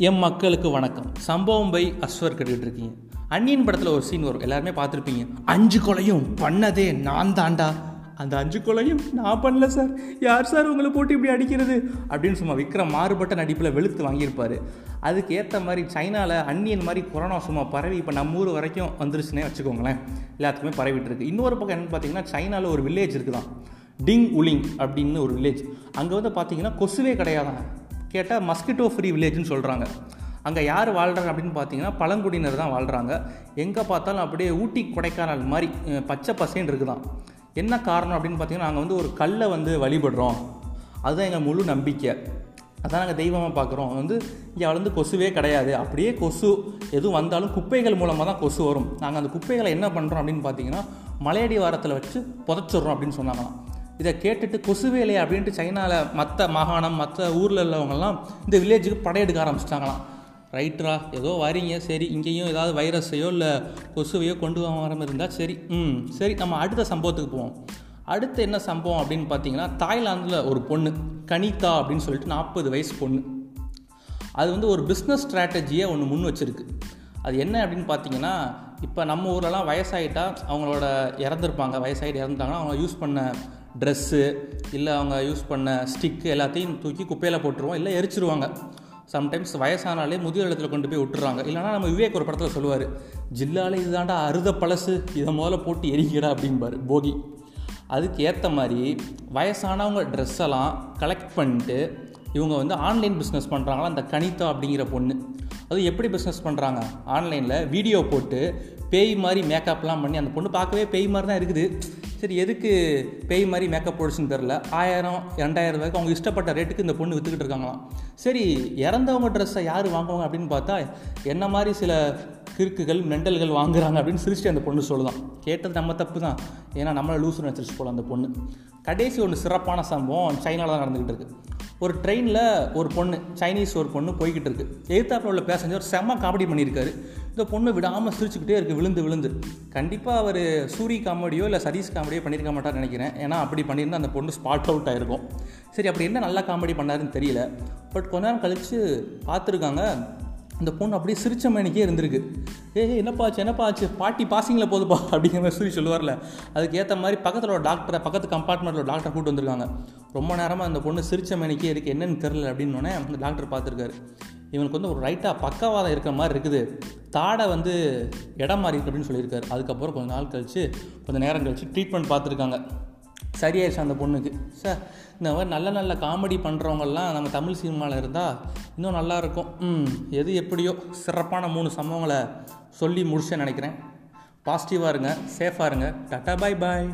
M மக்களுக்கு வணக்கம். சம்பவம் பை அஸ்வர் கட்டிட்டு இருக்கீங்க. அன்னியன் படத்தில் ஒரு சீன் வரும். எல்லாருமே பார்த்துருப்பீங்க. அஞ்சு கொலையும் பண்ணதே நான் தாண்டா அந்த அஞ்சு கொலையும் நான் பண்ணல சார். யார் சார் உங்களை போட்டு இப்படி அடிக்கிறது? அப்படின்னு சும்மா விக்ரம் மாறுபட்ட நடிப்பில் வெளுத்து வாங்கியிருப்பார். அதுக்கு ஏற்ற மாதிரி சைனாவில் அன்னியன் மாதிரி கொரோனா சும்மா பரவி இப்போ நம்ம ஊர் வரைக்கும் வந்துருச்சுன்னே வச்சுக்கோங்களேன். எல்லாத்துக்குமே பரவிட்டு இருக்கு. இன்னொரு பக்கம் என்னென்னு பார்த்தீங்கன்னா சைனாவில் ஒரு வில்லேஜ் இருக்குதான். டிங் உலிங் அப்படின்னு ஒரு வில்லேஜ் அங்கே வந்து பார்த்தீங்கன்னா கொசுவே கிடையாதான் கேட்டால் மஸ்கிட்டோ ஃப்ரீ வில்லேஜ்னு சொல்கிறாங்க அங்கே யார் வாழ்கிறாங்க அப்படின்னு பார்த்தீங்கன்னா பழங்குடியினர் தான் வாழ்கிறாங்க எங்கே பார்த்தாலும் அப்படியே ஊட்டி கொடைக்கானல் மாதிரி பச்சை பசேன்னு இருக்குதான். என்ன காரணம் அப்படின்னு பார்த்தீங்கன்னா நாங்கள் வந்து ஒரு கல்லை வந்து வழிபடுறோம். அதுதான் எங்கள் முழு நம்பிக்கை. அதான் நாங்கள் தெய்வமாக பார்க்குறோம் வந்து இங்கே வளர்ந்து கொசுவே கிடையாது. அப்படியே கொசு எதுவும் வந்தாலும் குப்பைகள் மூலமாக தான் கொசு வரும். நாங்கள் அந்த குப்பைகளை என்ன பண்ணுறோம் அப்படின்னு பார்த்தீங்கன்னா மலையடி வாரத்தில் வச்சு புதைச்சிடுறோம் அப்படின்னு சொன்னாங்களாம். இதை கேட்டுட்டு கொசுவே அப்படின்ட்டு சைனாவில் மற்ற மாகாணம் மற்ற ஊரில் உள்ளவங்கெல்லாம் இந்த வில்லேஜுக்கு படையெடுக்க ஆரம்பிச்சிட்டாங்களாம். ரைட்ரா ஏதோ வரீங்க சரி இங்கேயும் ஏதாவது வைரஸையோ இல்லை கொசுவையோ கொண்டு வராமல் இருந்தால் சரி. ம் சரி நம்ம அடுத்த சம்பவத்துக்கு போவோம். அடுத்து என்ன சம்பவம் அப்படின்னு பார்த்தீங்கன்னா தாய்லாந்தில் ஒரு பொண்ணு கனிதா அப்படின்னு சொல்லிட்டு நாற்பது வயசு பொண்ணு. அது வந்து ஒரு பிஸ்னஸ் ஸ்ட்ராட்டஜியை ஒன்று முன் வச்சிருக்கு. அது என்ன அப்படின்னு பார்த்தீங்கன்னா இப்போ நம்ம ஊர்லலாம் வயசாகிட்டால் அவங்களோட இறந்துருப்பாங்க. வயசாகிட்டு இறந்துட்டாங்கன்னா அவங்க யூஸ் பண்ண ட்ரெஸ்ஸு இல்லை அவங்க யூஸ் பண்ண ஸ்டிக்கு எல்லாத்தையும் தூக்கி குப்பையில் போட்டுருவோம் இல்லை எரிச்சிருவாங்க. சம்டைம்ஸ் வயசானாலே முதியோர் இடத்துல கொண்டு போய் விட்டுறாங்க. இல்லைனா நம்ம விவேக் ஒரு படத்தில் சொல்லுவார் ஜில்லால இதுதாண்டா அறுத பழசு இதை முதல்ல போட்டு எரிக்கிறா அப்படிம்பார் போகி. அதுக்கு ஏற்ற மாதிரி வயசானவங்க ட்ரெஸ்ஸெல்லாம் கலெக்ட் பண்ணிட்டு இவங்க வந்து ஆன்லைன் பிஸ்னஸ் பண்ணுறாங்களா அந்த கணிதா அப்படிங்கிற பொண்ணு. அது எப்படி பிஸ்னஸ் பண்ணுறாங்க ஆன்லைனில் வீடியோ போட்டு பேய் மாதிரி மேக்கப்லாம் பண்ணி அந்த பொண்ணு பார்க்கவே பேய் மாதிரி தான் இருக்குது. சரி எதுக்கு பேய் மாதிரி மேக்கப் போடுச்சுன்னு தெரில ஆயிரம் ரெண்டாயிரம் ரூபாய்க்கு அவங்க இஷ்டப்பட்ட ரேட்டுக்கு இந்த பொண்ணு விற்றுக்கிட்டு இருக்காங்களாம். சரி இறந்தவங்க ட்ரெஸ்ஸை யார் வாங்குவாங்க அப்படின்னு பார்த்தா என்ன மாதிரி சில கிறுக்குகள் மெண்டல்கள் வாங்குறாங்க அப்படின்னு சிரிச்சுட்டு அந்த பொண்ணு சொல்லுதான். கேட்டது நம்ம தப்பு தான் ஏன்னா நம்மளை லூசு நினச்சிருச்சு போல அந்த பொண்ணு. கடைசி ஒன்று சிறப்பான சம்பவம் சைனாவில் தான் நடந்துக்கிட்டு இருக்கு. ஒரு ட்ரெயினில் ஒரு பொண்ணு சைனீஸ் ஒரு பொண்ணு போய்கிட்டு இருக்கு. எதிர்த்தாப்பில் உள்ள பேசஞ்சர் செம்ம காமெடி பண்ணியிருக்காரு. இந்த பொண்ணு விடாமல் சிரிச்சுக்கிட்டே இருக்குது விழுந்து விழுந்து. கண்டிப்பாக அவர் சூரி காமெடியோ இல்லை சதீஷ் காமெடியோ பண்ணியிருக்க மாட்டார்னு நினைக்கிறேன். ஏன்னா அப்படி பண்ணியிருந்தால் அந்த பொண்ணு ஸ்பாட் அவுட் ஆகிருக்கும் சரி அப்படி என்ன நல்லா காமெடி பண்ணாருன்னு தெரியல. பட் கொஞ்ச நேரம் கழித்து பார்த்துருக்காங்க அந்த பொண்ணு அப்படியே சிரிச்ச மணிக்கே இருந்திருக்கு. ஏ என்னப்பா ஆச்சு என்னப்பா ஆச்சு? பாட்டி பாசிங்கில் போதுப்பா அப்படிங்கிற மாதிரி சொல்லி சொல்லுவார்ல. அதுக்கு ஏற்ற மாதிரி பக்கத்தில் ஒரு டாக்டரை பக்கத்து கம்பார்ட்மெண்ட்டில் ஒரு டாக்டரை கூட்டு வந்திருக்காங்க. ரொம்ப நேரமாக அந்த பொண்ணு சிரிச்ச மணிக்கே இருக்குது என்னென்னு தெரில அப்படின்னோடனே அந்த டாக்டர் பார்த்துருக்காரு இவனுக்கு வந்து ஒரு ரைட்டாக பக்கவாதம் இருக்கிற மாதிரி இருக்குது. தாடை வந்து இடம் மாறி அப்படின்னு சொல்லியிருக்காரு. அதுக்கப்புறம் கொஞ்ச நாள் கழிச்சு கொஞ்சம் நேரம் கழித்து ட்ரீட்மெண்ட் பார்த்துருக்காங்க. சரியாயிடுச்சு அந்த பொண்ணுக்கு. சார் இந்த மாதிரி நல்ல நல்ல காமெடி பண்ணுறவங்கெல்லாம் நம்ம தமிழ் சினிமாவில் இருந்தால் இன்னும் நல்லா இருக்கும். ம் எது எப்படியோ சிறப்பான மூணு சம்பவங்களை சொல்லி முடிச்சேன்னு நினைக்கிறேன். பாசிட்டிவாக இருங்க சேஃபாக இருங்க. டட்டா பாய் பாய்